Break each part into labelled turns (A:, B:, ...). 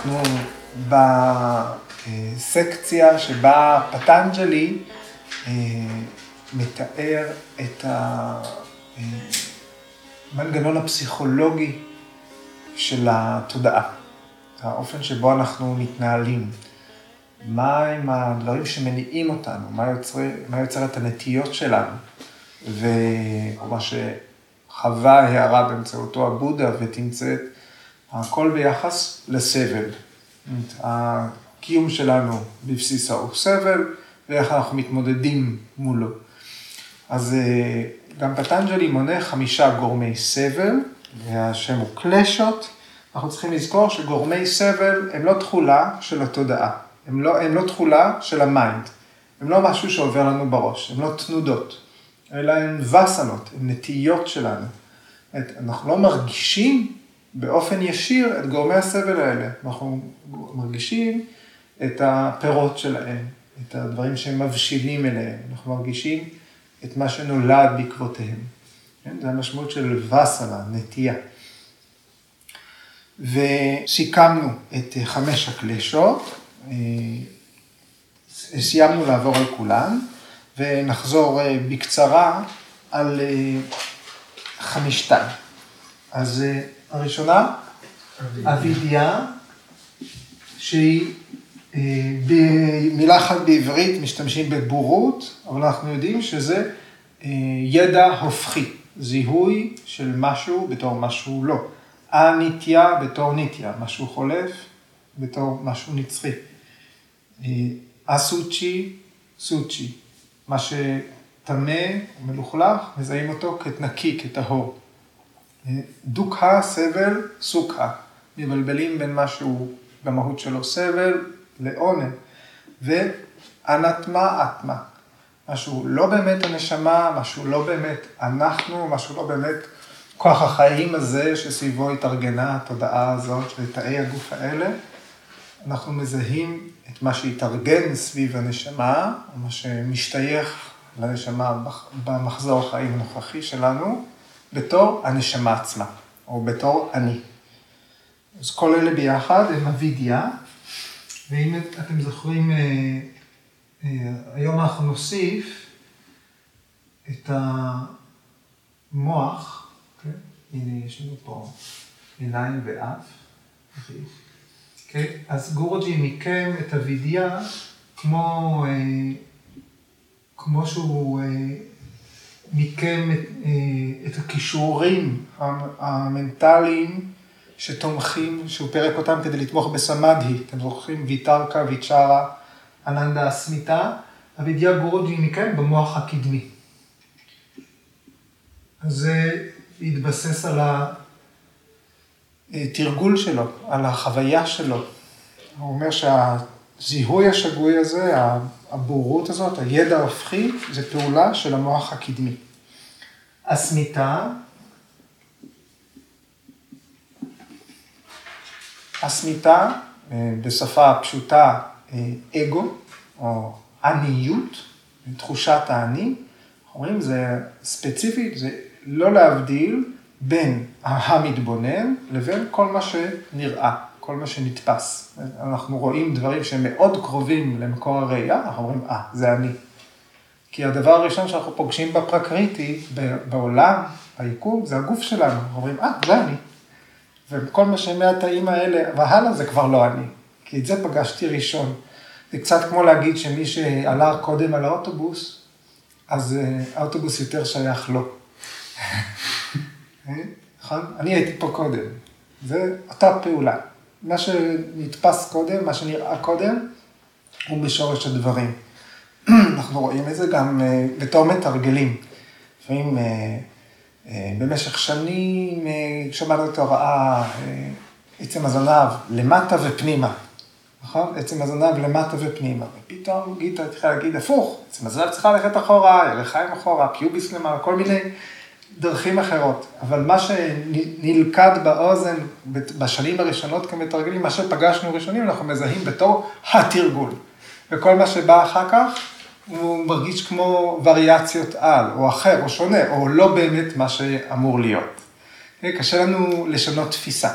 A: אנחנו בסקציה שבה פטנג'לי אה, מתאר את המנגנון הפסיכולוגי של התודעה, האופן שבו אנחנו מתנהלים, מהם הדברים שמניעים אותנו, מה יוצר, מה יוצר את הנטיות שלנו, ומה שחווה הערה באמצעותו הבודה ותמצאת הכל ביחס לסבל. הקיום שלנו בבסיסו הוא סבל, ואיך אנחנו מתמודדים מולו. אז אה, גם פטנג'לי מונה חמישה גורמי סבל, והשם הוא קלשות. אנחנו צריכים לזכור שגורמי סבל הם לא תכולה של התודעה, הם לא, הם לא תכולה של ה mind, הם לא משהו שעובר לנו בראש, הם לא תנודות, אלא הם וסנות, הם נטיות שלנו. אנחנו לא מרגישים באופן ישיר את גורמי הסבל האלה. אנחנו מרגישים את הפירות שלהם, את הדברים שהם מבשילים אליהם. אנחנו מרגישים את מה שנולד בעקבותיהם. כן? זה המשמעות של וסנה, נטייה. וסיכמנו את חמש הקלשות, אה, סיימנו לעבור על כולן, ונחזור אה, בקצרה על אה, חמישתן. אז הראשונה, אבידיה, שהיא אה, במילה אחת בעברית משתמשים בבורות, אבל אנחנו יודעים שזה אה, ידע הופכי, זיהוי של משהו בתור משהו לא. הניטיה בתור ניטיה, משהו חולף בתור משהו נצחי. אסוצ'י, סוצ'י, מה שטמא, מלוכלך, מזהים אותו כנקי, כטהור. דוקה, סבל, סוקה. מבלבלים בין משהו במהות שלו סבל לעונג. ואנטמה, אטמה. משהו לא באמת הנשמה, משהו לא באמת אנחנו, משהו לא באמת כוח החיים הזה שסביבו התארגנה התודעה הזאת ותאי הגוף האלה. אנחנו מזהים את מה שהתארגן סביב הנשמה, מה שמשתייך לנשמה במחזור החיים הנוכחי שלנו, בתור הנשמה עצמה, או בתור אני. אז כל אלה ביחד הם אבידיה, ואם אתם זוכרים, אה, אה, היום אנחנו נוסיף את המוח, כן? הנה יש לנו פה עיניים ואף, כן? אז גורג'י מיקם את אבידיה כמו, אה, כמו שהוא מיקם את, אה, את הכישורים המנטליים שתומכים, שהוא פירק אותם כדי לתמוך בסמדהי. אתם זוכרים? ויטרקה, ויצ'רה, אננדה אסמיתה, אבידיה גורוג'י מיקם במוח הקדמי. זה התבסס על התרגול שלו, על החוויה שלו. הוא אומר שהזיהוי השגוי הזה, הבורות הזאת, הידע ההופכי, זה פעולה של המוח הקדמי. הסמיתה, הסמיתה, אה, בשפה פשוטה, אה, אגו, או עניות, תחושת האני, אומרים, זה ספציפית, זה לא להבדיל בין המתבונן לבין כל מה שנראה. כל מה שנתפס. אנחנו רואים דברים שהם מאוד קרובים למקור הראייה, אנחנו אומרים, אה, ah, זה אני. כי הדבר הראשון שאנחנו פוגשים בפרקריטי, בעולם, ביקום, זה הגוף שלנו. אנחנו אומרים, אה, ah, זה אני. וכל מה שמהתאים האלה והלאה זה כבר לא אני. כי את זה פגשתי ראשון. זה קצת כמו להגיד שמי שעלה קודם על האוטובוס, אז אה, האוטובוס יותר שייך לו. אה? נכון? אני הייתי פה קודם. זה אותה פעולה. מה שנתפס קודם, מה שנראה קודם, הוא בשורש הדברים. אנחנו רואים את זה גם אה, בתור מתרגלים. לפעמים אה, אה, במשך שנים שמענו את ההוראה, עצם הזנב למטה ופנימה, נכון? עצם הזנב למטה ופנימה. ופתאום גיטה התחילה להגיד הפוך, עצם הזנב צריכה ללכת אחורה, ירחיים אחורה, פיוביס למעלה, כל מיני דרכים אחרות, אבל מה שנלכד באוזן בשנים הראשונות כמתרגלים, מה שפגשנו ראשונים, אנחנו מזהים בתור התרגול. וכל מה שבא אחר כך, הוא מרגיש כמו וריאציות על, או אחר, או שונה, או לא באמת מה שאמור להיות. קשה לנו לשנות תפיסה.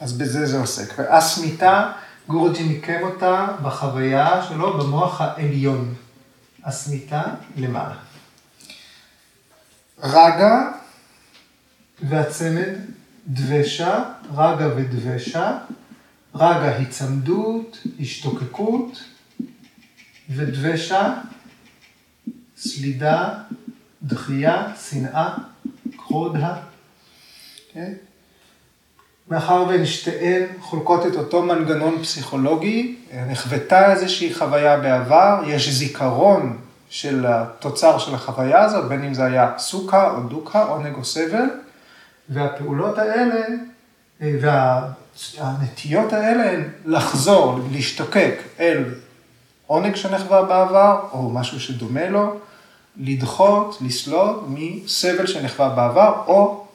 A: אז בזה זה עוסק. והסמיתה, גורג'י מיקם אותה בחוויה שלו במוח העליון. הסמיתה למעלה. רגה והצמד דבשה, רגה ודבשה, רגה היצמדות, השתוקקות, ודבשה, סלידה, דחייה, שנאה, קרודה. כן? מאחר והן שתיהן חולקות את אותו מנגנון פסיכולוגי, נחוותה איזושהי חוויה בעבר, יש זיכרון של התוצר של החוויה הזאת, בין אם זה היה סוכה או דוקה, עונג או סבל, והפעולות האלה והנטיות האלה הן לחזור, להשתוקק אל עונג שנחווה בעבר, או משהו שדומה לו, לדחות, לסלוד מסבל שנחווה בעבר, או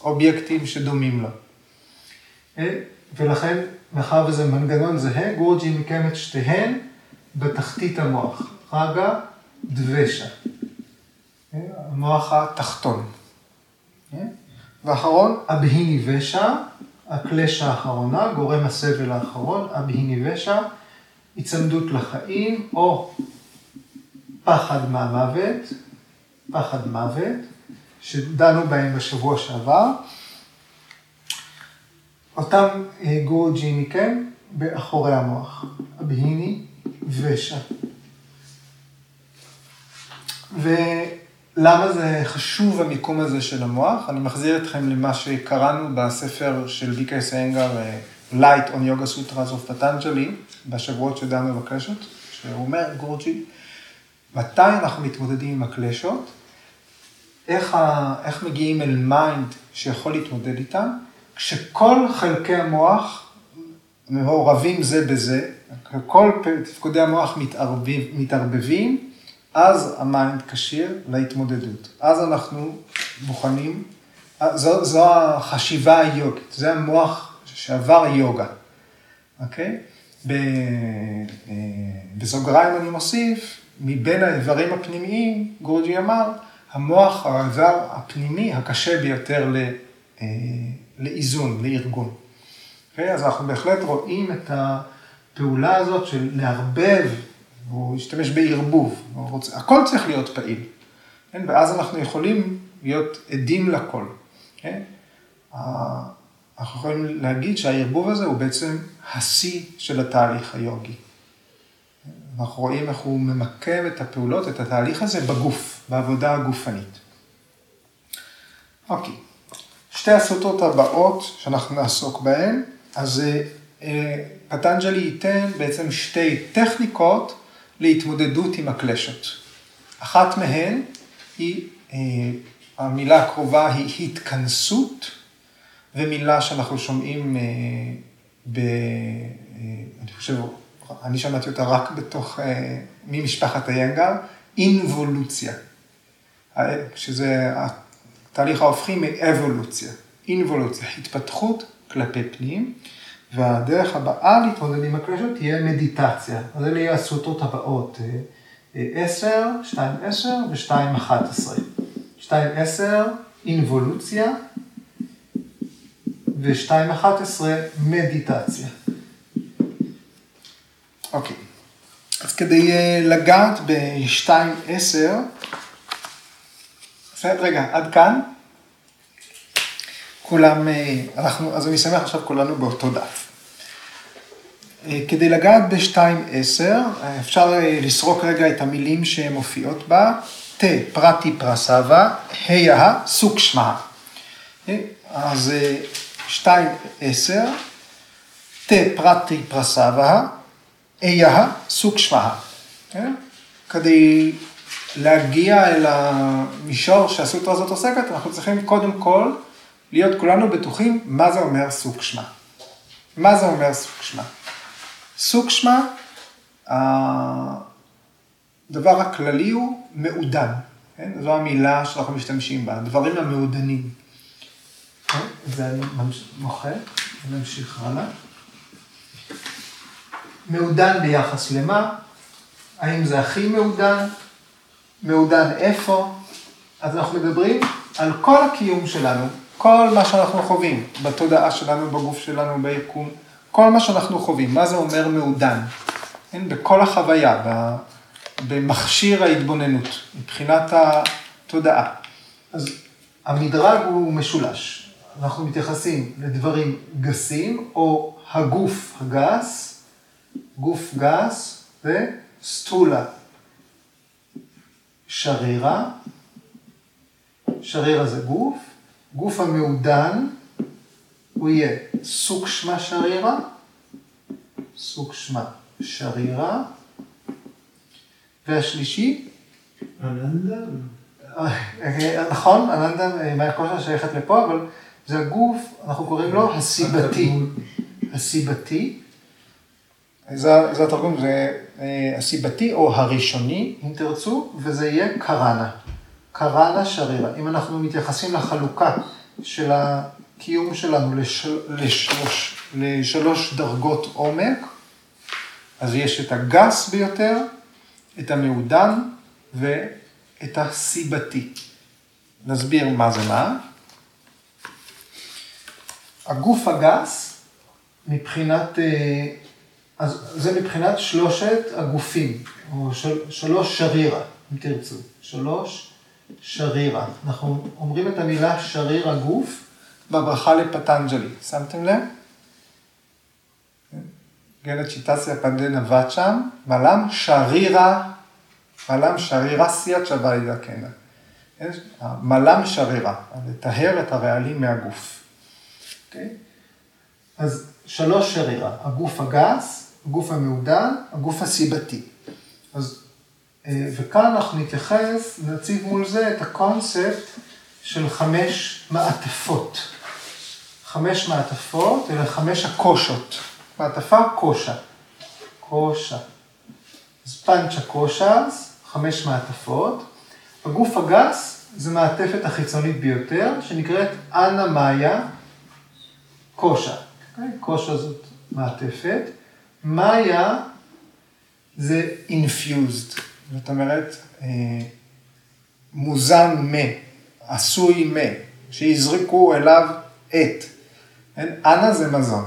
A: אובייקטים שדומים לו. ולכן, מאחר וזה מנגנון זהה, גורג'י מיקם את שתיהן בתחתית המוח. רגע, דבשה. המוח התחתון. ואחרון, אבהיני ושע, הקלשה האחרונה, גורם הסבל האחרון, אבהיני ושע, היצמדות לחיים, או פחד מהמוות, פחד מוות, שדנו בהם בשבוע שעבר. אותם אה, גורג'י מכם באחורי המוח, אבהיני ושע. ולמה זה חשוב המיקום הזה של המוח? אני מחזיר אתכם למה שקראנו בספר של ויקה סיינגר, Light on Yoga Sutras of Patanjali, בשבועות שדנו בקלשות, שהוא אומר, גורוג'י, מתי אנחנו מתמודדים עם הקלשות? איך, ה, איך מגיעים אל mind שיכול להתמודד איתם? כשכל חלקי המוח מעורבים זה בזה, כל תפקודי המוח מתערבב, מתערבבים, אז ה mind כשיר להתמודדות. אז אנחנו מוכנים, זו, זו החשיבה היוגית, זה המוח שעבר יוגה, אוקיי? בסוגריים אני מוסיף, מבין האיברים הפנימיים, גורג'י אמר, המוח, האיבר הפנימי הקשה ביותר אה, לאיזון, לארגון. אוקיי? אז אנחנו בהחלט רואים את הפעולה הזאת של לערבב, הוא השתמש בערבוב, רוצה, הכל צריך להיות פעיל, כן? ואז אנחנו יכולים להיות עדים לכל. כן? אנחנו יכולים להגיד שהערבוב הזה הוא בעצם השיא של התהליך היוגי. אנחנו רואים איך הוא ממקם את הפעולות, את התהליך הזה בגוף, בעבודה הגופנית. אוקיי. שתי הסוטות הבאות שאנחנו נעסוק בהן, אז אה, פטנג'לי ייתן בעצם שתי טכניקות להתמודדות עם הקלשות. אחת מהן היא, אה, המילה הקרובה היא התכנסות, ומילה שאנחנו שומעים אה, ב... אני חושב, אני שמעתי אותה רק בתוך, ממשפחת איינגר, אינבולוציה. שזה התהליך ההופכי מאבולוציה, אינבולוציה, התפתחות כלפי פנים, והדרך הבאה להתמודד עם הקלשות תהיה מדיטציה. אז אלה יהיו הסוטות הבאות, 10, 2, 10 ו-2, 11. 2, 10, אינבולוציה, ו-2, 11, מדיטציה. אוקיי, אז כדי אה, לגעת ב-2, 10, בסדר, רגע, עד כאן. כולם, אה, אנחנו, אז אני שמח עכשיו כולנו באותו דף. אה, כדי לגעת ב-2.10, אפשר אה, לסרוק רגע את המילים שמופיעות בה, ת פרטי פרסבה, היה סוקשמה. אז 2.10, ת פרטי פרסבה, היה סוקשמה. כדי להגיע אל המישור שהסוטרה הזאת עוסקת, אנחנו צריכים קודם כל להיות כולנו בטוחים מה זה אומר סוג שמה. מה זה אומר סוג שמה? סוג שמה, הדבר הכללי הוא מעודן, כן? זו המילה שאנחנו משתמשים בה, הדברים המעודנים. ואני מוחק, ונמשיך הלאה. מעודן ביחס למה? האם זה הכי מעודן? מעודן איפה, אז אנחנו מדברים על כל הקיום שלנו, כל מה שאנחנו חווים, בתודעה שלנו, בגוף שלנו, ביקום, כל מה שאנחנו חווים, מה זה אומר מעודן? כן, בכל החוויה, במכשיר ההתבוננות, מבחינת התודעה. אז המדרג הוא משולש. אנחנו מתייחסים לדברים גסים, או הגוף הגס, גוף גס וסטולה. שרירה, שרירה זה גוף, גוף המעודן הוא יהיה סוקשמה שרירה, סוקשמה שרירה, והשלישי,
B: אננדה?
A: נכון, אננדה מאיה כושר שייכת לפה, אבל זה הגוף, אנחנו קוראים לו הסיבתי. הסיבתי, זה, זה התרגום, זה אה, הסיבתי או הראשוני, אם תרצו, וזה יהיה קראנה. קראנה שרירה. אם אנחנו מתייחסים לחלוקה של הקיום שלנו לשל, לשלוש, לשלוש דרגות עומק, אז יש את הגס ביותר, את המעודן ואת הסיבתי. נסביר מה זה מה. הגוף הגס, מבחינת, אה, אז זה מבחינת שלושת הגופים, או של, שלוש שרירה, אם תרצו. שלוש שרירה. אנחנו אומרים את המילה שריר הגוף בברכה לפטנג'לי. שמתם לב? גלת שיטסיה פנדנה ואצ'ם, מלם שרירה, מלם שרירה סייעת שביידה קנה. מלם שרירה, לטהר את הרעלים מהגוף. Okay? אוקיי? אז שלוש שרירה, הגוף הגס, הגוף המעודן, הגוף הסיבתי. אז, אה, וכאן אנחנו נתייחס, נציב מול זה את הקונספט של חמש מעטפות. חמש מעטפות, אלה חמש הקושות. מעטפה קושה. קושה. אז פנצ'ה קושהס, חמש מעטפות. הגוף הגס זה מעטפת החיצונית ביותר, שנקראת אנה מאיה קושה. Okay? קושה זאת מעטפת. מאיה זה infused, זאת אומרת, אה, מוזן מ, עשוי מ, שיזרקו אליו את. אנה זה מזון.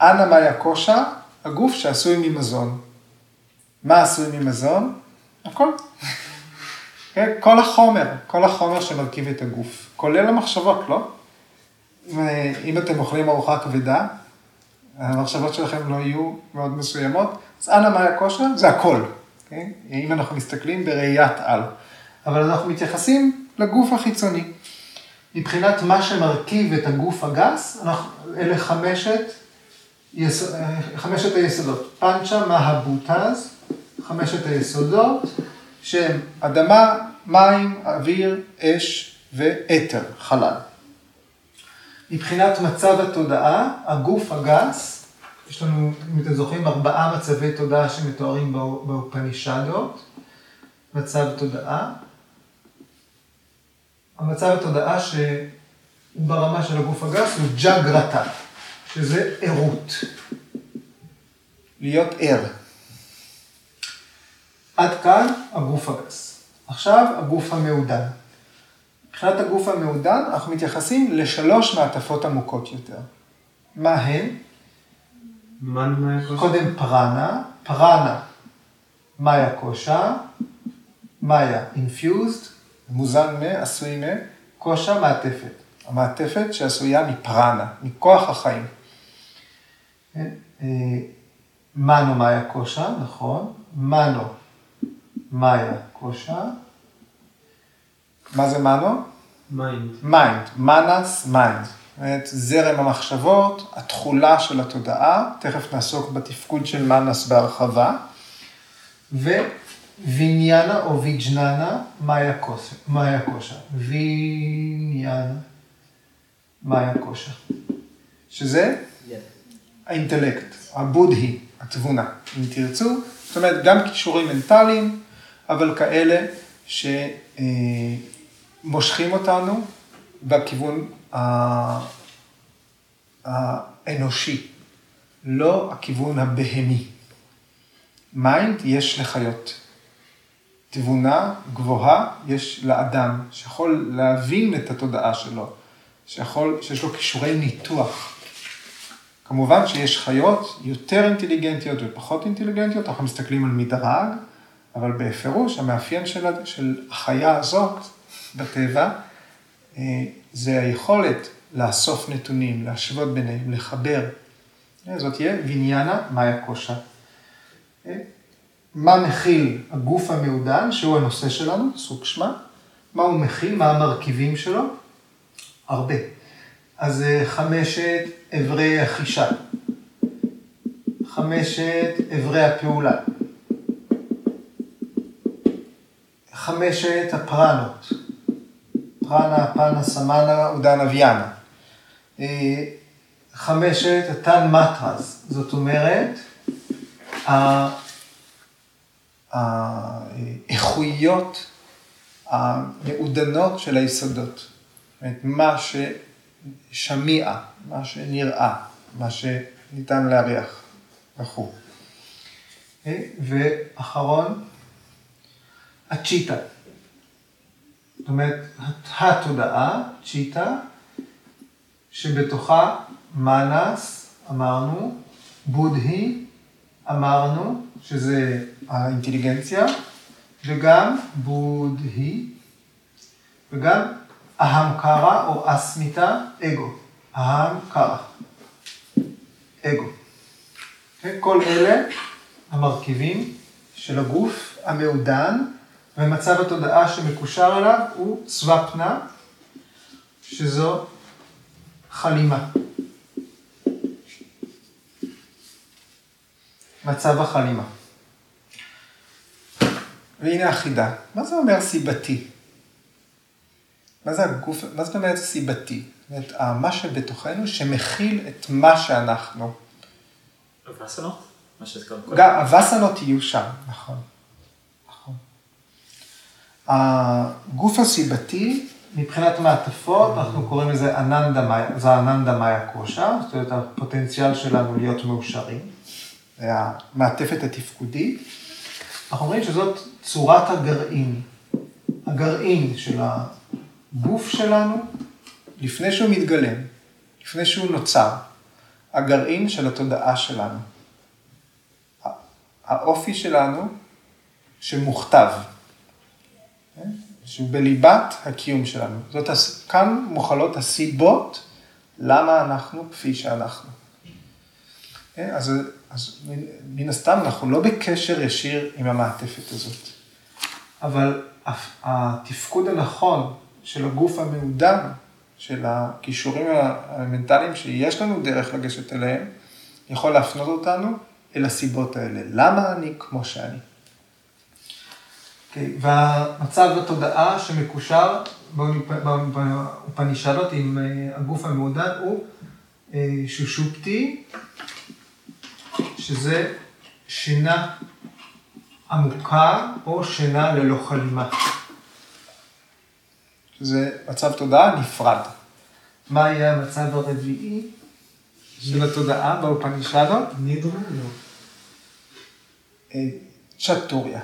A: אנה מאיה קושה, הגוף שעשוי ממזון. מה עשוי ממזון? הכל. כן? כל החומר, כל החומר שמרכיב את הגוף, כולל המחשבות, לא? אם אתם אוכלים ארוחה כבדה, המחשבות שלכם לא יהיו מאוד מסוימות, אז אנא מאיה קושה זה הכל, כן? אם אנחנו מסתכלים בראיית על. אבל אנחנו מתייחסים לגוף החיצוני. מבחינת מה שמרכיב את הגוף הגס, אנחנו, אלה חמשת, יס, חמשת היסודות. פנצ'ה מהבוטז, חמשת היסודות, שהם אדמה, מים, אוויר, אש ואתר, חלל. מבחינת מצב התודעה, הגוף הגס, יש לנו, אם אתם זוכרים, ארבעה מצבי תודעה שמתוארים באופנישדות, מצב תודעה. המצב התודעה שהוא ברמה של הגוף הגס הוא ג'אגרטה, שזה ערות. להיות ער. עד כאן הגוף הגס. עכשיו הגוף המעודן. מבחינת הגוף המעודן, אנחנו מתייחסים לשלוש מעטפות עמוקות יותר. מה הן? קודם פרנה, פרנה, מאיה קושה, מאיה infused, מוזן מ, עשוי מ, קושה מעטפת. המעטפת שעשויה מפרנה, מכוח החיים. כן, אה, מנו מאיה קושה, נכון, מנו מאיה קושה. מה זה מנו?
B: mind.
A: mind, מנס mind. זרם המחשבות, התכולה של התודעה, תכף נעסוק בתפקוד של מנס בהרחבה, וויניאנה או ויג'ננה, מאיה קושה. ויניאנה, מאיה קושה. שזה האינטלקט, הבודהי, התבונה, אם תרצו. זאת אומרת, גם כישורים מנטליים, אבל כאלה שמושכים אותנו בכיוון האנושי, לא הכיוון הבהמי. mind יש לחיות. תבונה גבוהה יש לאדם, שיכול להבין את התודעה שלו, שיכול, שיש לו כישורי ניתוח. כמובן שיש חיות יותר אינטליגנטיות ופחות אינטליגנטיות, אנחנו מסתכלים על מדרג, אבל בפירוש המאפיין של, של החיה הזאת בטבע, אה, זה היכולת לאסוף נתונים, להשוות ביניהם, לחבר. אה, זאת תהיה ויניאנה מאיה קושה. אה, מה מכיל הגוף המעודן, שהוא הנושא שלנו, סוג שמה, מה הוא מכיל, מה המרכיבים שלו? הרבה. אז חמשת אברי החישה, חמשת אברי הפעולה, חמשת הפרנות, פרנה, פנה, סמנה, עודנה ויאנה. אה, חמשת התן מטרס, זאת אומרת, האיכויות המעודנות של היסודות. זאת מה ששמיע, מה שנראה, מה שניתן להריח וכו'. ואחרון, הצ'יטה. זאת אומרת, התודעה, צ'יטה, שבתוכה מנס, אמרנו, בודהי, אמרנו, שזה האינטליגנציה, וגם בודהי, וגם אהמקרה או אסמיתה, אגו. אהמקרה, אגו. כן? כל אלה המרכיבים של הגוף המעודן, ומצב התודעה שמקושר אליו הוא סוופנה, שזו חלימה. מצב החלימה. והנה החידה. מה זה אומר סיבתי? מה זה הגוף, מה זאת אומרת סיבתי? זאת אומרת, מה שבתוכנו שמכיל את מה שאנחנו.
C: הווסנות? מה שהזכרת
A: קודם. גם הווסנות יהיו שם, נכון. נכון. הגוף הסיבתי, מבחינת מעטפות, אנחנו קוראים לזה אננדה מאיה, זה אננדה מאיה קושה, זאת אומרת, הפוטנציאל שלנו להיות מאושרים. זה המעטפת התפקודית. אנחנו אומרים שזאת צורת הגרעין. הגרעין של הגוף שלנו, לפני שהוא מתגלם, לפני שהוא נוצר, הגרעין של התודעה שלנו. האופי שלנו שמוכתב, כן? שהוא בליבת הקיום שלנו. זאת, כאן מוכלות הסיבות למה אנחנו כפי שאנחנו. כן? אז, אז מן הסתם אנחנו לא בקשר ישיר עם המעטפת הזאת. אבל התפקוד הנכון של הגוף המעודן, של הכישורים המנטליים שיש לנו דרך לגשת אליהם, יכול להפנות אותנו אל הסיבות האלה. למה אני כמו שאני? Okay, אוקיי, והמצב בתודעה שמקושר באופנישדות עם אה, הגוף המעודן הוא אה, שושופטי, שזה שינה עמוקה או שינה ללא חלימה. שזה מצב תודעה נפרד. מה יהיה המצב הרביעי של התודעה באופנישדות?
B: נידרו? לא.
A: אה, צ'טוריה.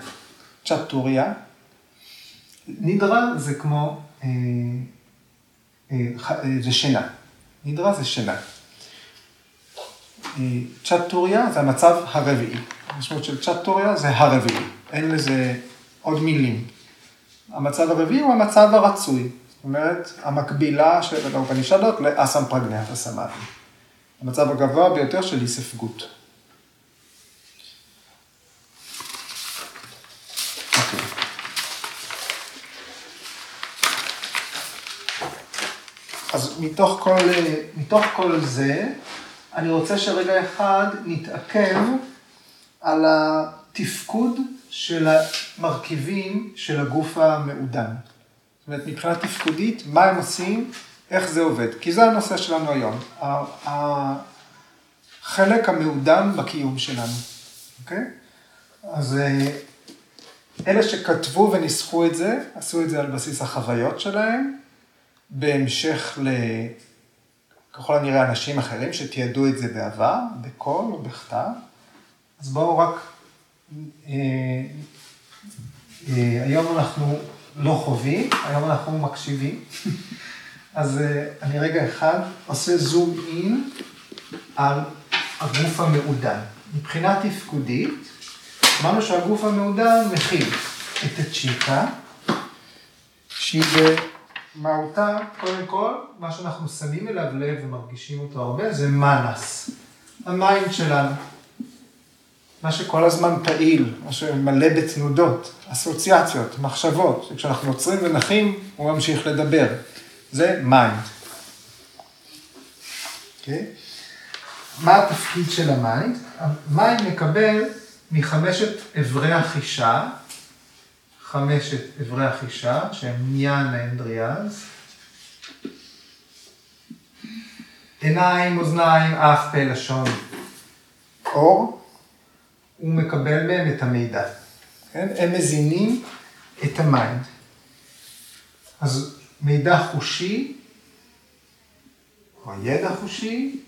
A: צ'טוריה. נידרה זה כמו, אה, אה, זה שינה. נידרה זה שינה. צ'טוריה זה המצב הרביעי. המשמעות של צ'טוריה זה הרביעי, אין לזה עוד מילים. המצב הרביעי הוא המצב הרצוי, זאת אומרת, המקבילה של האופנישדות לאסם פרגניית הסמאדי. המצב הגבוה ביותר של היספגות. אוקיי. אז מתוך כל, מתוך כל זה, אני רוצה שרגע אחד נתעכב על התפקוד של המרכיבים של הגוף המעודן. זאת אומרת, מבחינה תפקודית, מה הם עושים, איך זה עובד. כי זה הנושא שלנו היום. החלק המעודן בקיום שלנו, אוקיי? אז אה, אלה שכתבו וניסחו את זה, עשו את זה על בסיס החוויות שלהם, בהמשך. ככל הנראה אנשים אחרים שתיעדו את זה בעבר, בקול או בכתב. אז בואו רק, אה, אה, היום אנחנו לא חווים, היום אנחנו מקשיבים. אז אה, אני רגע אחד עושה זום אין על הגוף המעודן. מבחינה תפקודית, אמרנו שהגוף המעודן מכיל את הצ'יטה, שהיא במהותה, קודם כל, מה שאנחנו שמים אליו לב ומרגישים אותו הרבה, זה מנס, ה mind שלנו. מה שכל הזמן פעיל, מה שמלא בתנודות, אסוציאציות, מחשבות, שכשאנחנו עוצרים ונחים, הוא ממשיך לדבר. זה mind. Okay. אוקיי? מה התפקיד של ה mind? ה mind מקבל מחמשת אברי החישה, חמשת אברי החישה, שהם ג'ניאנה אינדריאס, עיניים, אוזניים, אף, פה, לשון, עור, הוא מקבל מהם את המידע. כן? הם מזינים את ה mind. אז מידע חושי, או ידע חושי,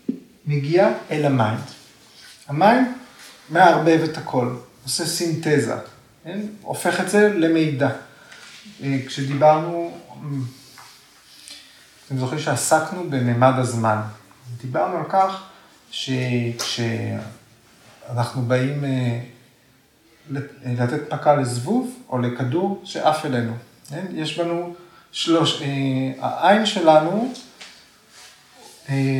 A: מגיע אל ה mind. ה mind מערבב את הכל, עושה סינתזה? הופך את זה למידע. אה, כשדיברנו, אתם זוכרים שעסקנו בממד הזמן. דיברנו על כך שכשאנחנו באים אה, לתת מכה לזבוב או לכדור שעף אלינו, כן? יש לנו שלוש, אה, העין שלנו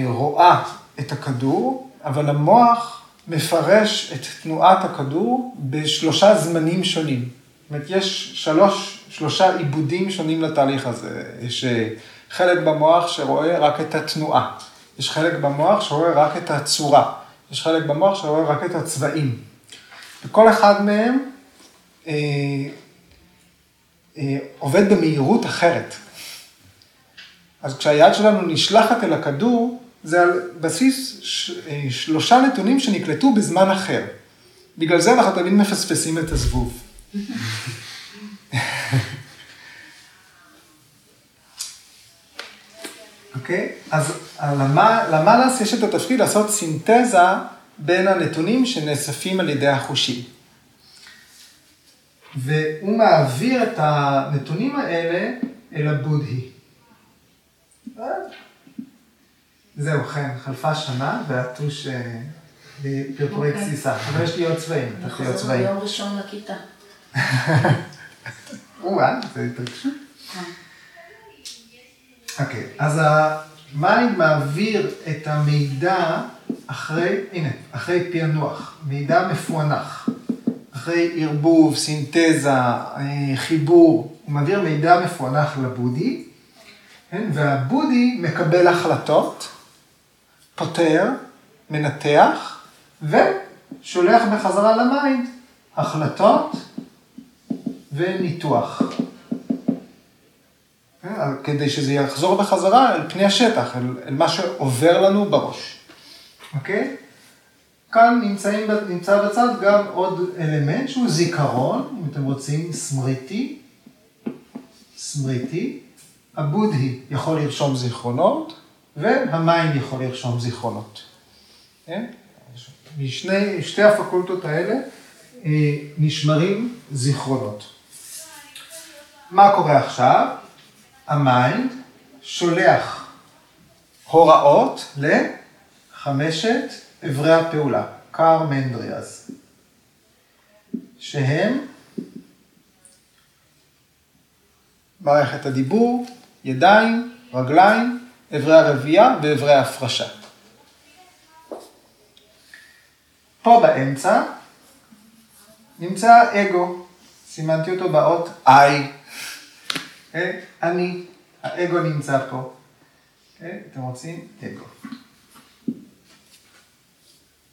A: רואה את הכדור, אבל המוח מפרש את תנועת הכדור בשלושה זמנים שונים. זאת אומרת, יש שלוש, שלושה עיבודים שונים לתהליך הזה. יש אה, חלק במוח שרואה רק את התנועה, יש חלק במוח שרואה רק את הצורה, יש חלק במוח שרואה רק את הצבעים. וכל אחד מהם אה, אה, עובד במהירות אחרת. אז כשהיד שלנו נשלחת אל הכדור, זה על בסיס אה, שלושה נתונים שנקלטו בזמן אחר. בגלל זה אנחנו תמיד מפספסים את הזבוב. אוקיי? okay? אז למלאס יש את התפקיד לעשות סינתזה בין הנתונים שנאספים על ידי החושים. והוא מעביר את הנתונים האלה אל הבודהי. זהו, חן, חלפה שנה והטוש אה, פרפורי אוקיי. גסיסה. אבל יש לי עוד צבעים,
D: נתתי עוד צבעים. נחזור ביום ראשון לכיתה.
A: או-אה, זה התרגשות. כן. אוקיי, אז ה mind מעביר את המידע אחרי, הנה, אחרי פענוח, מידע מפוענח. אחרי ערבוב, סינתזה, אה, חיבור, הוא מעביר מידע מפוענח לבודהי, כן? והבודהי מקבל החלטות פותר, מנתח, ושולח בחזרה ל mind החלטות וניתוח. כן, כדי שזה יחזור בחזרה אל פני השטח, אל, אל מה שעובר לנו בראש. אוקיי? כאן נמצאים, נמצא בצד גם עוד אלמנט שהוא זיכרון, אם אתם רוצים, סמריטי. סמריטי. הבודהי יכול לרשום זיכרונות, וה mind יכול לרשום זיכרונות. כן? משני, שתי הפקולטות האלה אה, נשמרים זיכרונות. מה קורה עכשיו? ה mind שולח הוראות לחמשת אברי הפעולה, קרמנדריאז, שהם מערכת הדיבור, ידיים, רגליים, אברי הרבייה ואברי ההפרשה. פה באמצע נמצא האגו, סימנתי אותו באות I. אה, אני, האגו נמצא פה. אה, אתם רוצים? אגו.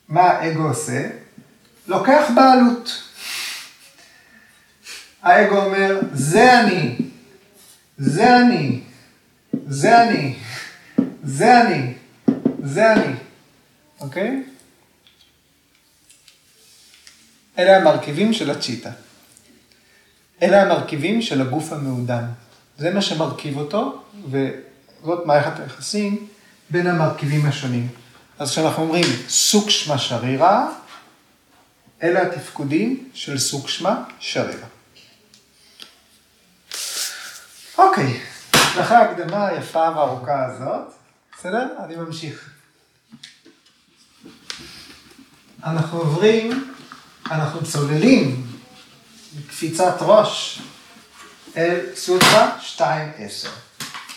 A: מה האגו עושה? לוקח בעלות. האגו אומר, זה אני, זה אני, זה אני. זה אני, זה אני, אוקיי? אלה המרכיבים של הצ'יטה. אלה המרכיבים של הגוף המעודן. זה מה שמרכיב אותו, וזאת מערכת היחסים בין המרכיבים השונים. אז כשאנחנו אומרים סוקשמה שרירה, אלה התפקודים של סוקשמה שרירה. אוקיי, אחרי ההקדמה היפה והארוכה הזאת, בסדר? אני ממשיך. אנחנו עוברים, אנחנו צוללים קפיצת ראש אל סוטרה 2.10.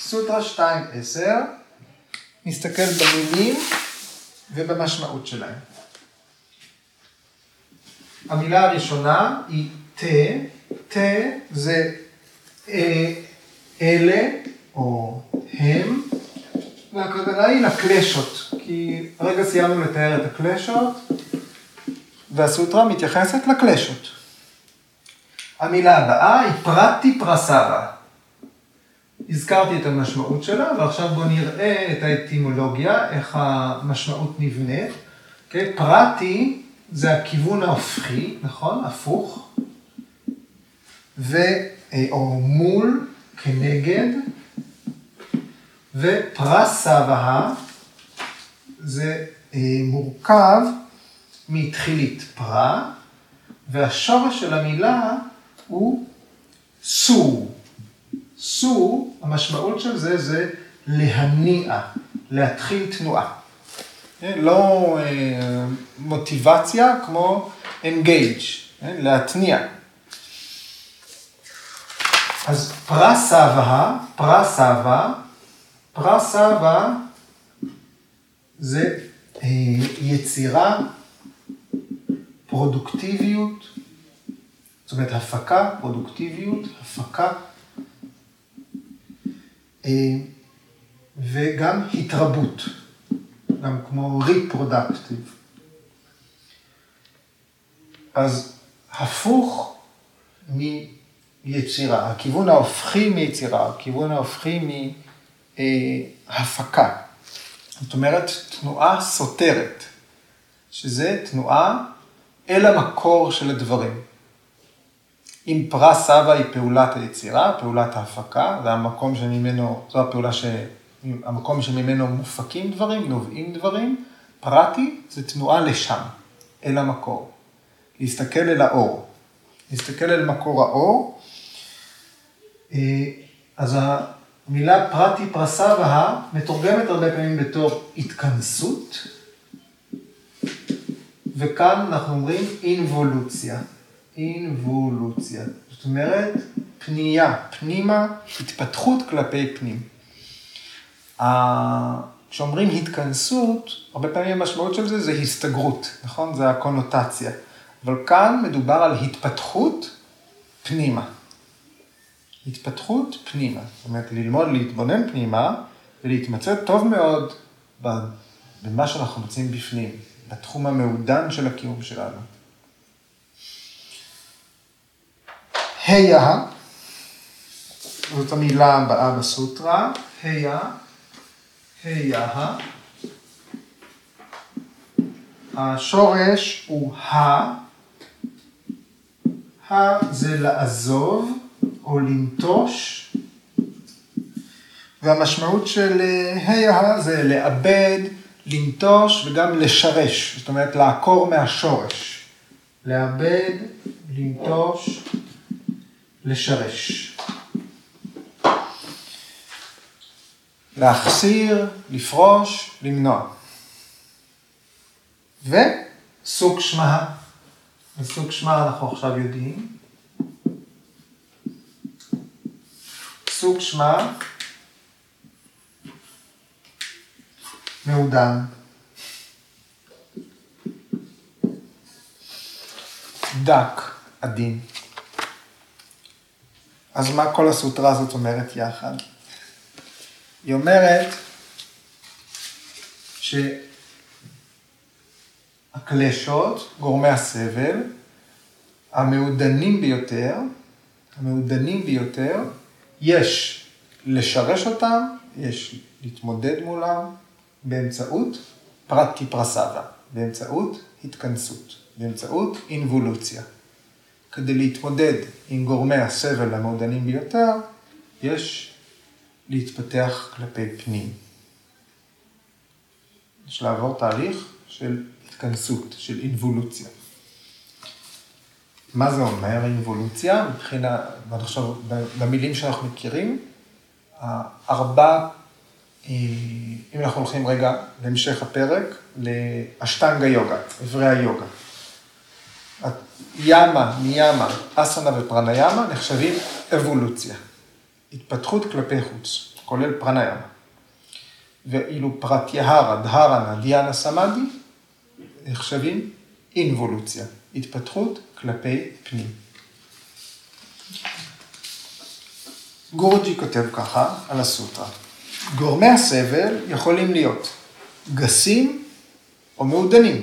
A: סוטרה 2.10, נסתכל במילים ובמשמעות שלהם. המילה הראשונה היא תה, תה זה אה, אלה או הם, והכוונה היא לקלשות, כי הרגע סיימנו לתאר את הקלשות, והסוטרה מתייחסת לקלשות. המילה הבאה היא פרטי פרסרה. הזכרתי את המשמעות שלה, ועכשיו בואו נראה את האטימולוגיה, איך המשמעות נבנית. Okay, אוקיי? פרטי זה הכיוון ההופכי, נכון? הפוך. ו... אה, או מול, כנגד. ופרסבה זה אה, מורכב מתחילית פרה, והשורש של המילה הוא סור. סור, המשמעות של זה זה להניע, להתחיל תנועה. כן, לא אה, מוטיבציה כמו engage, להתניע. אז פרסבה, פרסבה, פרסבה זה אה, יצירה, פרודוקטיביות, זאת אומרת הפקה, פרודוקטיביות, הפקה, אה, וגם התרבות, גם כמו reproductive. אז הפוך מיצירה, הכיוון ההופכי מיצירה, הכיוון ההופכי מהפקה. זאת אומרת, תנועה סותרת, שזה תנועה אל המקור של הדברים. אם פרס סבא היא פעולת היצירה, פעולת ההפקה, זה המקום שממנו, זו הפעולה ש... המקום שממנו מופקים דברים, נובעים דברים, פרטי זה תנועה לשם, אל המקור. להסתכל אל האור. להסתכל אל מקור האור. אה, אז המילה פרטי פרסבה מתורגמת הרבה פעמים בתור התכנסות, וכאן אנחנו אומרים אינבולוציה. אינבולוציה. זאת אומרת, פנייה, פנימה, התפתחות כלפי פנים. כשאומרים התכנסות, הרבה פעמים המשמעות של זה זה הסתגרות, נכון? זה הקונוטציה. אבל כאן מדובר על התפתחות פנימה. התפתחות פנימה. זאת אומרת, ללמוד להתבונן פנימה ולהתמצא טוב מאוד במה שאנחנו מוצאים בפנים, בתחום המעודן של הקיום שלנו. היה, זאת המילה הבאה בסוטרה, היה, היה, השורש הוא ה, ה זה לעזוב או לנטוש, והמשמעות של היה זה לאבד, לנטוש וגם לשרש, זאת אומרת לעקור מהשורש. לאבד, לנטוש, לשרש. להחסיר, לפרוש, למנוע. וסוג שמה, וסוג שמה אנחנו עכשיו יודעים. סוג שמה מעודן. דק, עדין. אז מה כל הסוטרה הזאת אומרת יחד? היא אומרת שהקלשות, גורמי הסבל, המעודנים ביותר, המעודנים ביותר, יש לשרש אותם, יש להתמודד מולם באמצעות פרטי פרסבה, באמצעות התכנסות, באמצעות אינבולוציה. כדי להתמודד עם גורמי הסבל המעודנים ביותר, יש להתפתח כלפי פנים. יש לעבור תהליך של התכנסות, של אינבולוציה. מה זה אומר אינבולוציה? מבחינה, עכשיו, במילים שאנחנו מכירים, הארבע, אה, אם אנחנו הולכים רגע להמשך הפרק, לאשטנגה יוגה, אברי היוגה. ימה, ניאמה, אסנה ופרניאמה נחשבים אבולוציה, התפתחות כלפי חוץ, כולל פרניאמה. ואילו פרטיהרה, דהרנה, דיאנה סמאדי, נחשבים אינבולוציה, התפתחות כלפי פנים. גורג'י כותב ככה על הסוטרה, גורמי הסבל יכולים להיות גסים או מעודנים.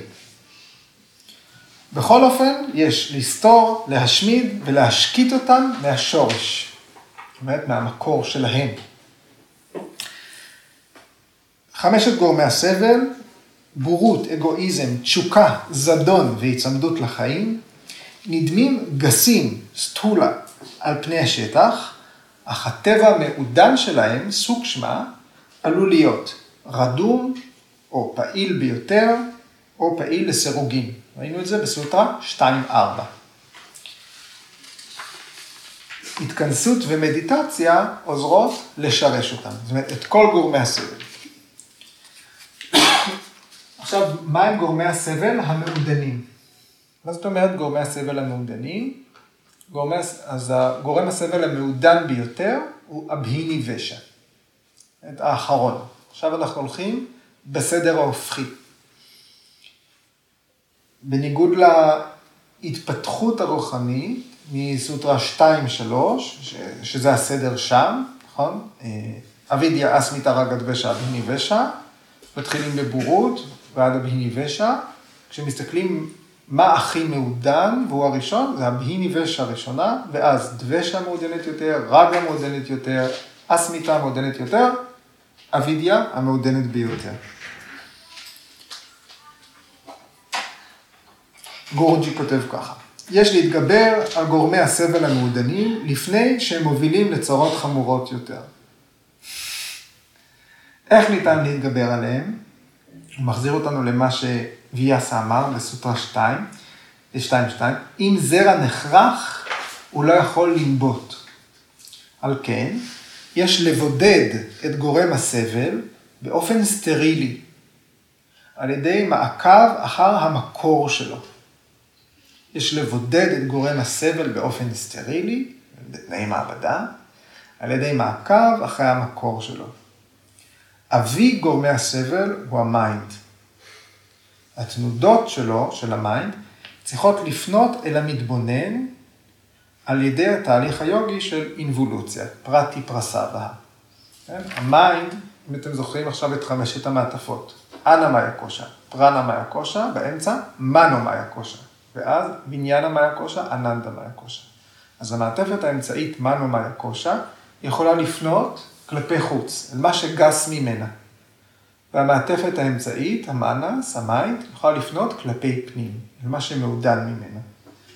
A: בכל אופן, יש לסתור, להשמיד ולהשקיט אותם מהשורש, זאת אומרת, מהמקור שלהם. חמשת גורמי הסבל, בורות, אגואיזם, תשוקה, זדון והיצמדות לחיים, נדמים גסים, סטולה, על פני השטח, אך הטבע המעודן שלהם, סוג שמה, עלול להיות רדום או פעיל ביותר, או פעיל לסירוגין. ראינו את זה בסוטרה 2-4. התכנסות ומדיטציה עוזרות לשרש אותם, זאת אומרת, את כל גורמי הסבל. עכשיו, מה הם גורמי הסבל המעודנים? מה זאת אומרת גורמי הסבל המעודנים? גורמי, אז גורם הסבל המעודן ביותר הוא אבהיני ושע, האחרון. עכשיו אנחנו הולכים בסדר ההופכי. בניגוד להתפתחות הרוחנית מסוטרה 2-3, שזה הסדר שם, נכון? אה, אבידיה אסמיתא רגת ושע אבהיני ושע, מתחילים בבורות ועד אבהיני ושע, כשמסתכלים מה הכי מעודן, והוא הראשון, זה הבהיני ושע הראשונה, ואז דבשה מעודנת יותר, רגה מעודנת יותר, אסמיתה מעודנת יותר, אבידיה המעודנת ביותר. גורג'י כותב ככה, יש להתגבר על גורמי הסבל המעודנים לפני שהם מובילים לצרות חמורות יותר. איך ניתן להתגבר עליהם? הוא מחזיר אותנו למה שוויאסה אמר בסוטרה 2, 2, 2, אם זרע נחרך, הוא לא יכול לנבוט. על כן, יש לבודד את גורם הסבל באופן סטרילי, על ידי מעקב אחר המקור שלו. יש לבודד את גורם הסבל באופן סטרילי, בתנאי מעבדה, על ידי מעקב אחרי המקור שלו. אבי גורמי הסבל הוא ה mind. התנודות שלו, של ה mind, צריכות לפנות אל המתבונן על ידי התהליך היוגי של אינבולוציה, פרטי פרסבה. כן? ה mind, אם אתם זוכרים עכשיו את חמשת המעטפות, אנה מאיה קושה, פרנה מאיה קושה, באמצע מנו מאיה קושה, ואז ויג'ניינה מאיה קושה, אננדה מאיה קושה. אז המעטפת האמצעית מנו מאיה קושה יכולה לפנות כלפי חוץ, אל מה שגס ממנה. והמעטפת האמצעית, המאנס, ה mind, יכולה לפנות כלפי פנים, אל מה שמעודן ממנה.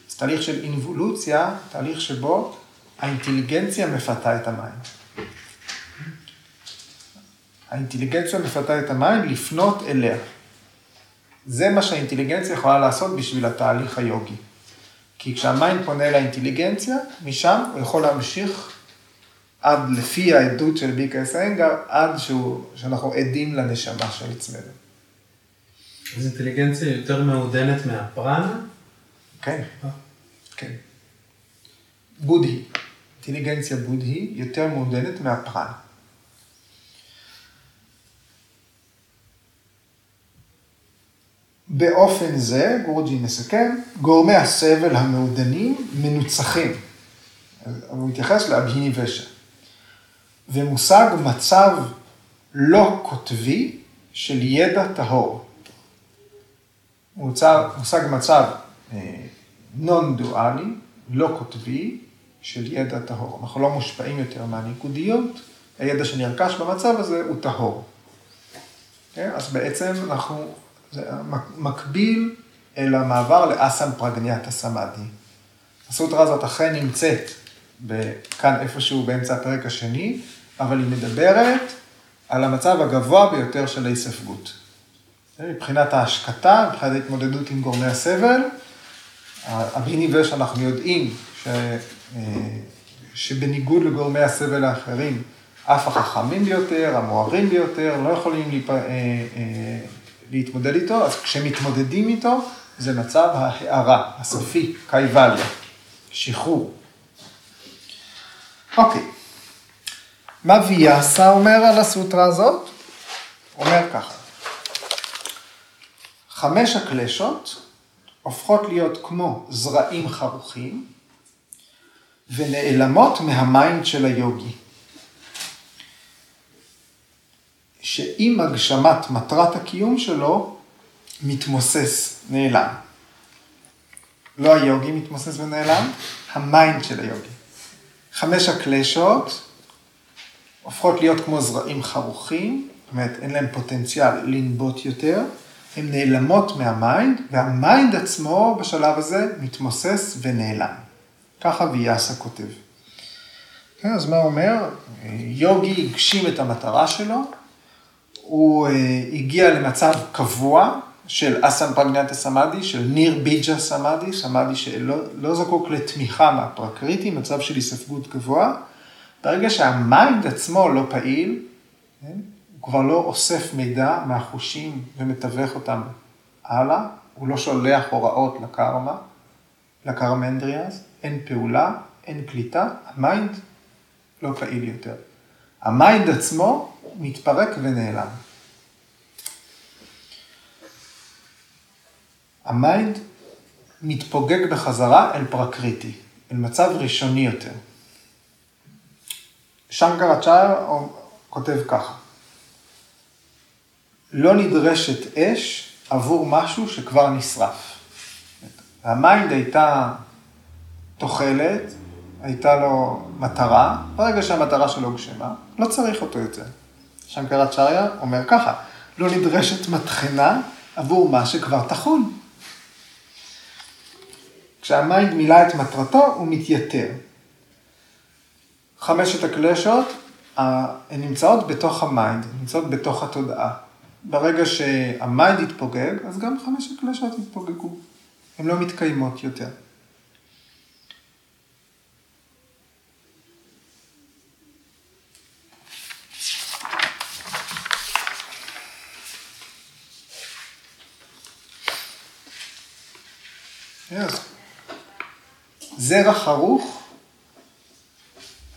A: זה תהליך של אינבולוציה, תהליך שבו האינטליגנציה מפתה את ה mind. האינטליגנציה מפתה את ה mind לפנות אליה. זה מה שהאינטליגנציה יכולה לעשות בשביל התהליך היוגי. כי כשה mind פונה לאינטליגנציה, משם הוא יכול להמשיך עד לפי העדות של B.K.S. Iyengar, עד שהוא, שאנחנו עדים לנשמה של עצמנו.
B: אז אינטליגנציה יותר מעודנת מהפרנה?
A: כן, כן. בודהי, אינטליגנציה בודהי יותר מעודנת מהפרנה. באופן זה, גורג'י מסכם, גורמי הסבל המעודנים מנוצחים. הוא מתייחס לאבהיני ושע. ומושג מצב לא קוטבי של ידע טהור. מושג, מושג מצב נון דואלי, לא קוטבי, של ידע טהור. אנחנו לא מושפעים יותר מהניקודיות, הידע שנרכש במצב הזה הוא טהור. כן? אז בעצם אנחנו, זה מקביל אל המעבר לאסם פרגניאטה סמאדי. הסוטרה הזאת אכן נמצאת כאן איפשהו באמצע הפרק השני, אבל היא מדברת על המצב הגבוה ביותר של ההיספגות. מבחינת ההשקטה, מבחינת ההתמודדות עם גורמי הסבל, הביני וש אנחנו יודעים ש... אה, שבניגוד לגורמי הסבל האחרים, אף החכמים ביותר, המוארים ביותר, לא יכולים להיפ... אה, אה, להתמודד איתו, אז כשמתמודדים איתו, זה מצב ההערה, הסופי, קייבליה, שחרור. אוקיי, מה ויאסה אומר על הסוטרה הזאת? אומר ככה, חמש הקלשות הופכות להיות כמו זרעים חרוכים ונעלמות מהמיינד של היוגי. שעם הגשמת מטרת הקיום שלו, מתמוסס, נעלם. לא היוגי מתמוסס ונעלם, ה mind של היוגי. חמש הקלשות הופכות להיות כמו זרעים חרוכים, זאת אומרת, אין להם פוטנציאל לנבוט יותר, הן נעלמות מה mind, וה mind עצמו בשלב הזה מתמוסס ונעלם. ככה ויאסה כותב. כן, אז מה אומר? יוגי הגשים את המטרה שלו, הוא uh, הגיע למצב קבוע של אסמפרגנטה סמאדי, של ניר ביג'ה סמאדי, סמאדי שלא לא זקוק לתמיכה מהפרקריטי, מצב של היספגות גבוה. ברגע שה mind עצמו לא פעיל, כן, הוא כבר לא אוסף מידע מהחושים ומתווך אותם הלאה, הוא לא שולח הוראות לקרמה, לקרמנדריאז, אין פעולה, אין קליטה, ה mind לא פעיל יותר. ה mind עצמו מתפרק ונעלם. ה mind מתפוגג בחזרה אל פרקריטי, אל מצב ראשוני יותר. שנקרצ'ריה כותב ככה, לא נדרשת אש עבור משהו שכבר נשרף. ה mind הייתה תוחלת, הייתה לו מטרה, ברגע שהמטרה שלו הוגשמה, לא צריך אותו יותר. שנקרצ'ריה אומר ככה, לא נדרשת מטחנה עבור מה שכבר טחון. כשה mind מילא את מטרתו, הוא מתייתר. חמשת הקלשות, נמצאות בתוך ה mind, נמצאות בתוך התודעה. ברגע שה mind יתפוגג, אז גם חמש הקלשות יתפוגגו. הן לא מתקיימות יותר. Yes. זרע חרוך,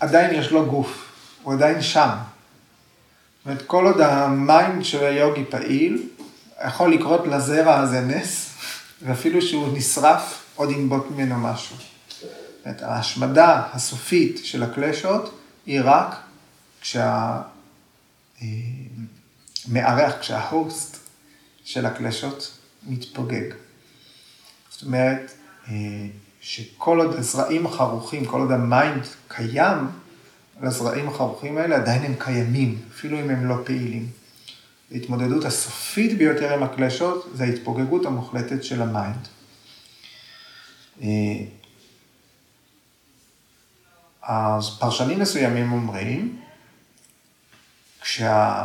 A: עדיין יש לו גוף, הוא עדיין שם. זאת אומרת, כל עוד ה mind של היוגי פעיל, יכול לקרות לזרע הזה נס, ואפילו שהוא נשרף, עוד ינבוט ממנו משהו. זאת אומרת, ההשמדה הסופית של הקלשות היא רק כשה... אה, כשה host של הקלשות מתפוגג. זאת אומרת, אה, שכל עוד הזרעים החרוכים, כל עוד ה mind קיים, הזרעים החרוכים האלה עדיין הם קיימים, אפילו אם הם לא פעילים. ההתמודדות הסופית ביותר עם הקלשות זה ההתפוגגות המוחלטת של ה mind. אה, אז פרשנים מסוימים אומרים, כשה...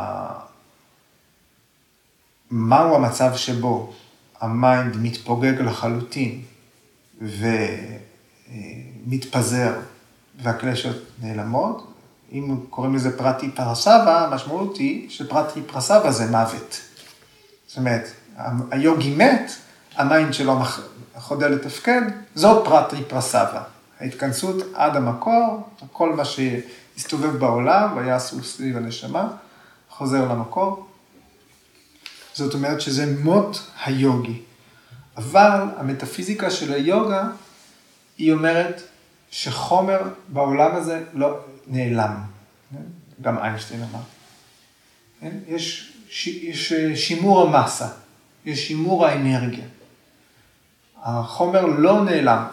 A: מהו המצב שבו ה mind מתפוגג לחלוטין ומתפזר והקלשות נעלמות. אם קוראים לזה פרטי פרסבה, המשמעות היא שפרטי פרסבה זה מוות. זאת אומרת, היוגי מת, ה mind שלו חודל לתפקד, זאת פרטי פרסבה. ההתכנסות עד המקור, כל מה שהסתובב בעולם והיה אסור סביב הנשמה, חוזר למקור. זאת אומרת שזה מות היוגי. אבל המטאפיזיקה של היוגה, היא אומרת שחומר בעולם הזה לא נעלם. גם איינשטיין אמר. כן? יש, יש שימור המסה, יש שימור האנרגיה. החומר לא נעלם.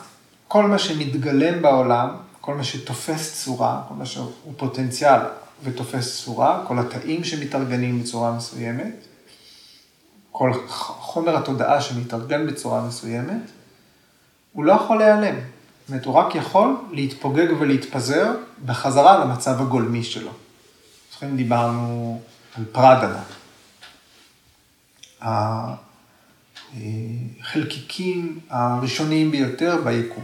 A: כל מה שמתגלם בעולם, כל מה שתופס צורה, כל מה שהוא פוטנציאל ותופס צורה, כל התאים שמתארגנים בצורה מסוימת, כל חומר התודעה שמתארגן בצורה מסוימת, הוא לא יכול להיעלם. זאת אומרת, הוא רק יכול להתפוגג ולהתפזר בחזרה למצב הגולמי שלו. זוכרים, דיברנו על פרדהנה. החלקיקים הראשוניים ביותר ביקום.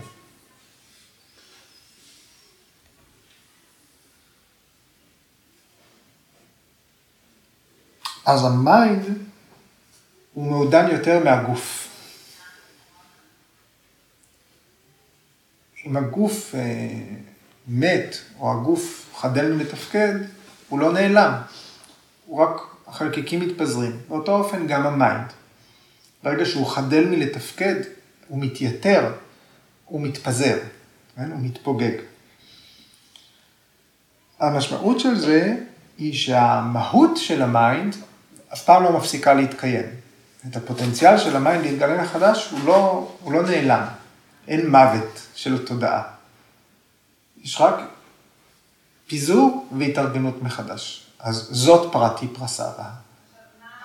A: אז ה mind הוא מעודן יותר מהגוף. אם הגוף אה, מת, או הגוף חדל מלתפקד, הוא לא נעלם, הוא רק, החלקיקים מתפזרים. באותו אופן גם ה mind. ברגע שהוא חדל מלתפקד, הוא מתייתר, הוא מתפזר, כן? הוא מתפוגג. המשמעות של זה היא שהמהות של ה mind אף פעם לא מפסיקה להתקיים. את הפוטנציאל של ה mind להתגלה מחדש הוא לא, הוא לא נעלם. אין מוות של התודעה. יש רק פיזור והתארגנות מחדש. אז זאת פרטי פרסבה.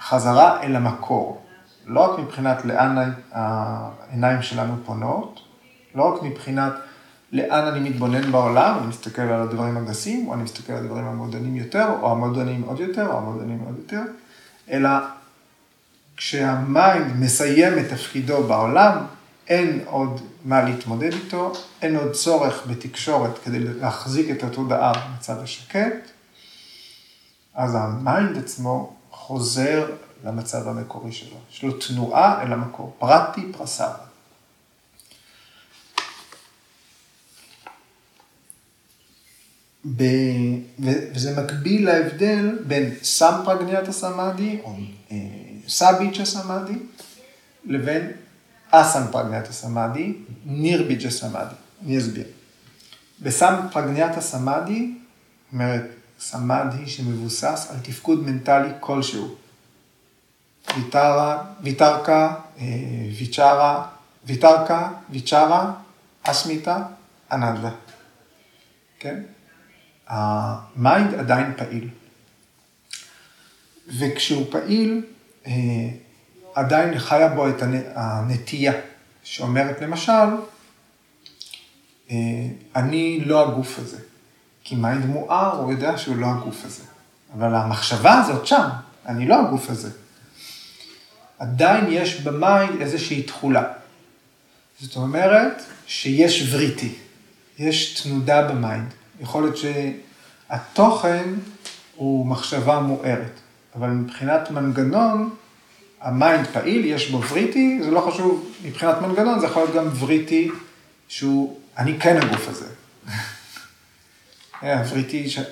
A: חזרה אל המקור. לא רק מבחינת לאן העיניים שלנו פונות, לא רק מבחינת לאן אני מתבונן בעולם, אני מסתכל על הדברים הגסים, או אני מסתכל על הדברים המעודנים יותר, או המעודנים עוד יותר, או המעודנים עוד יותר, אלא כשה mind מסיים את תפקידו בעולם, אין עוד מה להתמודד איתו, אין עוד צורך בתקשורת כדי להחזיק את התודעה במצב השקט, אז ה mind עצמו חוזר למצב המקורי שלו. יש לו תנועה אל המקור, פרטי פרסבה. ב... וזה מקביל להבדל בין סמפרגניאטה סמאדי, או סאביצ'ה סמאדי, לבין אסמפרגניאטה סמאדי, נירביג'ה סמאדי. אני אסביר. בסמפרגניאטה סמאדי, אומרת סמאדי שמבוסס על תפקוד מנטלי כלשהו. ויתרה, ויתרקה, אה, ויצ'רה, ויתרקה, ויצ'רה, אסמיתה, אננדה. כן? ה mind עדיין פעיל. וכשהוא פעיל, עדיין חיה בו את הנטייה, שאומרת למשל, אה, אני לא הגוף הזה. כי mind מואר, הוא יודע שהוא לא הגוף הזה. אבל המחשבה הזאת שם, אני לא הגוף הזה. עדיין יש ב mind איזושהי תכולה. זאת אומרת שיש וריטי, יש תנודה ב mind. יכול להיות שהתוכן הוא מחשבה מוארת, אבל מבחינת מנגנון, ה mind פעיל, יש בו וריטי, זה לא חשוב, מבחינת מנגנון זה יכול להיות גם וריטי שהוא, אני כן הגוף הזה. הווריטי ש... אה,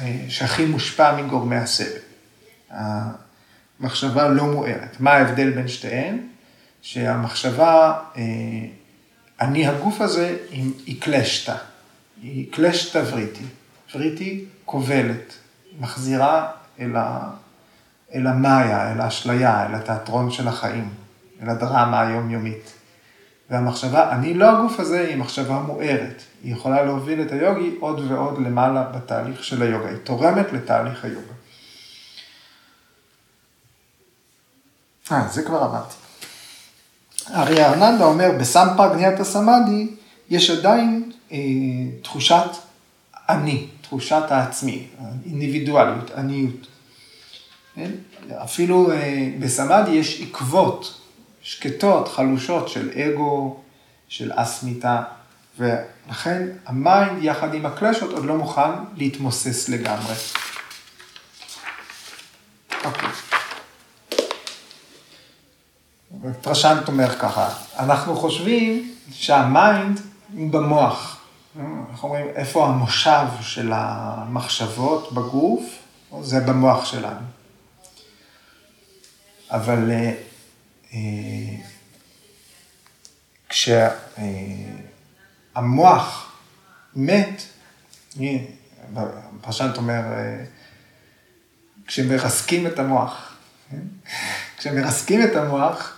A: אה, שהכי מושפע מגורמי הסבל. המחשבה לא מוארת. מה ההבדל בין שתיהן? שהמחשבה, אה, אני הגוף הזה, היא קלשתא. היא קלשתא וריטי. וריטי כובלת, מחזירה אל, ה, אל המאיה, אל האשליה, אל התיאטרון של החיים, אל הדרמה היומיומית. והמחשבה, אני לא הגוף הזה, היא מחשבה מוארת. היא יכולה להוביל את היוגי עוד ועוד למעלה בתהליך של היוגה. היא תורמת לתהליך היוגה. אה, זה כבר אמרתי. הריהרננדה אומר, בסמפרגניאטה סמאדי, יש עדיין אה, תחושת אני, תחושת העצמי, אינדיבידואליות, אניות. כן? אפילו אה, בסמאדי יש עקבות שקטות, חלושות של אגו, של אסמיתה, ולכן ה mind יחד עם הקלשות עוד לא מוכן להתמוסס לגמרי. אוקיי. פרשנט אומר ככה, אנחנו חושבים שהמיינד הוא במוח. אנחנו אומרים, איפה המושב של המחשבות בגוף? זה במוח שלנו. אבל אה, אה, כשהמוח מת, פרשנט אומר, אה, כשמרסקים את המוח, כן? כשמרסקים את המוח,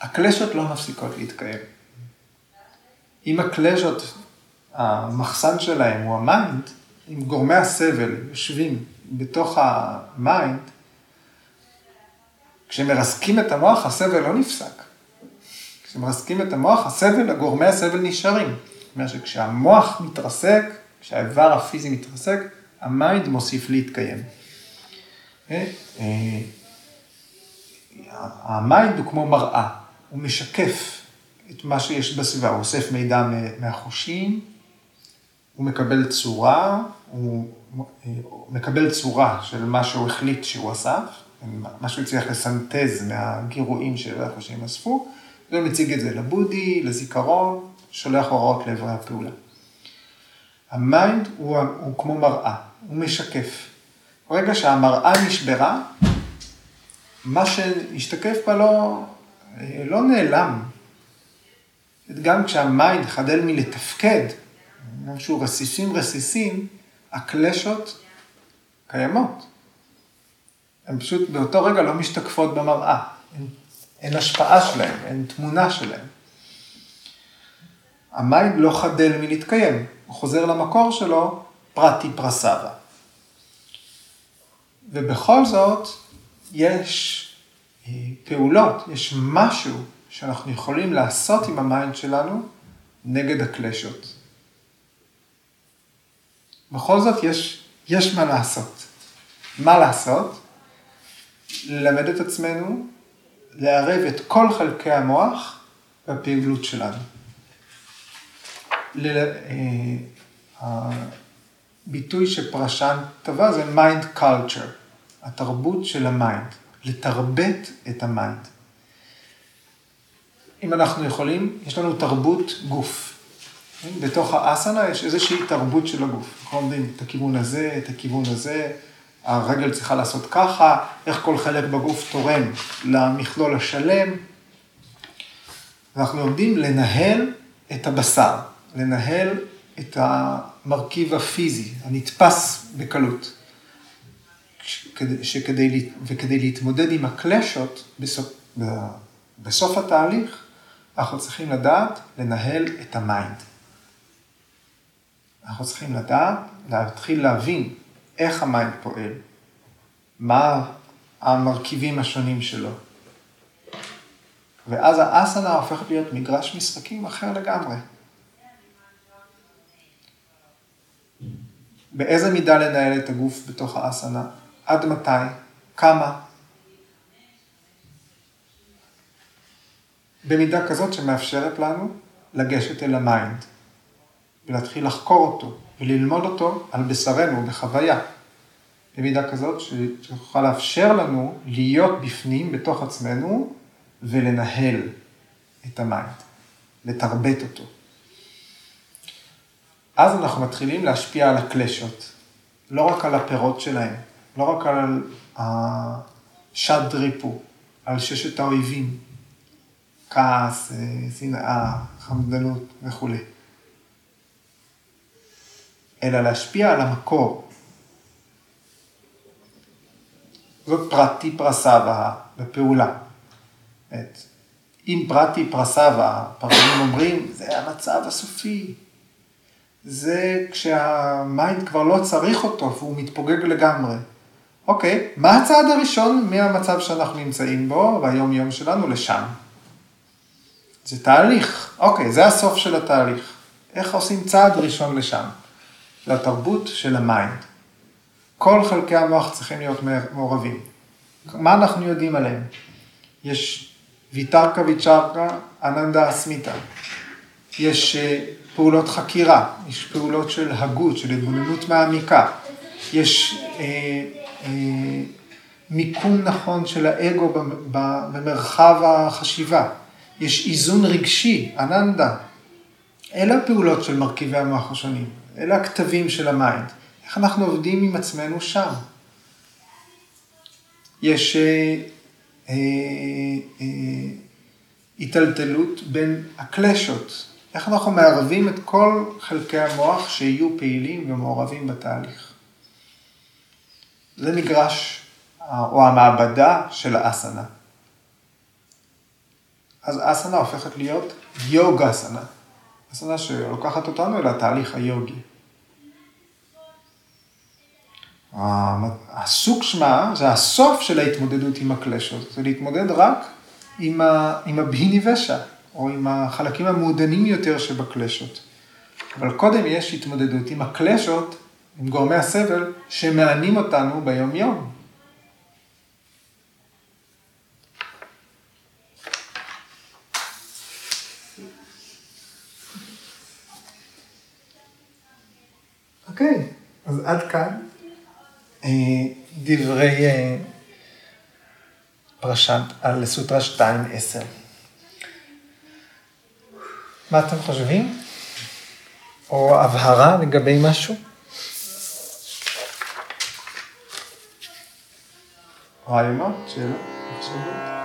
A: הקלשות לא מפסיקות להתקיים. אם הקלשות, המחסן שלהם הוא ה mind, אם גורמי הסבל יושבים בתוך ה mind, כשמרסקים את המוח, הסבל לא נפסק. כשמרסקים את המוח, הסבל, גורמי הסבל נשארים. זאת אומרת שכשהמוח מתרסק, כשהאיבר הפיזי מתרסק, ה mind מוסיף להתקיים. אה, ה mind הוא כמו מראה, הוא משקף את מה שיש בסביבה, הוא אוסף מידע מהחושים, הוא מקבל צורה, הוא מקבל צורה של מה שהוא החליט שהוא אסף, מה שהוא הצליח לסנטז מהגירויים של איפה שהם אספו, ומציג את זה לבודהי, לזיכרון, שולח הוראות לאיברי הפעולה. ה mind הוא, הוא כמו מראה, הוא משקף. ברגע שהמראה נשברה, מה שהשתקף בה לא, לא נעלם. גם כשה mind חדל מלתפקד, משהו רסיסים רסיסים, הקלשות קיימות. הן פשוט באותו רגע לא משתקפות במראה. אין, אין השפעה שלהן, אין תמונה שלהן. ה mind לא חדל מלהתקיים, הוא חוזר למקור שלו, פרטי פרסבה. ובכל זאת, יש אה, פעולות, יש משהו שאנחנו יכולים לעשות עם ה mind שלנו נגד הקלשות. בכל זאת יש, יש מה לעשות. מה לעשות? ללמד את עצמנו לערב את כל חלקי המוח בפעילות שלנו. הביטוי שפרשנט טבע זה mind culture, התרבות של ה mind, לתרבט את ה mind. אם אנחנו יכולים, יש לנו תרבות גוף. בתוך האסנה יש איזושהי תרבות של הגוף. אנחנו לומדים את הכיוון הזה, את הכיוון הזה, הרגל צריכה לעשות ככה, איך כל חלק בגוף תורם למכלול השלם. אנחנו לומדים לנהל את הבשר, לנהל את המרכיב הפיזי, הנתפס בקלות. שכדי, וכדי להתמודד עם הקלשות בסוף, בסוף התהליך, אנחנו צריכים לדעת לנהל את ה mind. אנחנו צריכים לדעת, להתחיל להבין איך ה mind פועל, מה המרכיבים השונים שלו. ואז האסנה הופכת להיות מגרש משחקים אחר לגמרי. באיזה מידה לנהל את הגוף בתוך האסנה? עד מתי? כמה? במידה כזאת שמאפשרת לנו לגשת אל ה mind ולהתחיל לחקור אותו וללמוד אותו על בשרנו, בחוויה. במידה כזאת שיכולה לאפשר לנו להיות בפנים, בתוך עצמנו, ולנהל את ה mind, לתרבט אותו. אז אנחנו מתחילים להשפיע על הקלשות, לא רק על הפירות שלהם, לא רק על השד ריפו, על ששת האויבים, כעס, אה, שנאה, חמדנות וכולי, אלא להשפיע על המקור. זאת פרטי פרסבה בפעולה. את, אם פרטי פרסבה, פרטים אומרים, זה המצב הסופי. זה כשה mind כבר לא צריך אותו והוא מתפוגג לגמרי. אוקיי, מה הצעד הראשון מהמצב שאנחנו נמצאים בו, והיום יום שלנו, לשם? זה תהליך. אוקיי, זה הסוף של התהליך. איך עושים צעד ראשון לשם? לתרבות של ה mind. כל חלקי המוח צריכים להיות מעורבים. מה אנחנו יודעים עליהם? יש ויתרקה ויצ'רה, אננדה אסמיתה. יש אה, פעולות חקירה, יש פעולות של הגות, של התבוננות מעמיקה. יש אה, אה, מיקום נכון של האגו במרחב החשיבה. יש איזון רגשי, אננדה. אלה הפעולות של מרכיבי המוח השונים, אלה הכתבים של ה mind. איך אנחנו עובדים עם עצמנו שם? יש אה, אה, אה, היטלטלות בין הקלשות, איך אנחנו מערבים את כל חלקי המוח שיהיו פעילים ומעורבים בתהליך. זה מגרש או המעבדה של האסנה. אז אסנה הופכת להיות יוגה אסנה. אסנה שלוקחת אותנו אל התהליך היוגי. הסוג שמה זה הסוף של ההתמודדות עם הקלשות, זה להתמודד רק עם, ה, עם הבהיני ושע, או עם החלקים המעודנים יותר שבקלשות. אבל קודם יש התמודדות עם הקלשות, עם גורמי הסבל, שמענים אותנו ביום-יום. אוקיי, אז עד כאן דברי, אה, פרשת, על סוטרה 2.10. מה אתם חושבים? או הבהרה לגבי משהו? רעיונות? שאלות?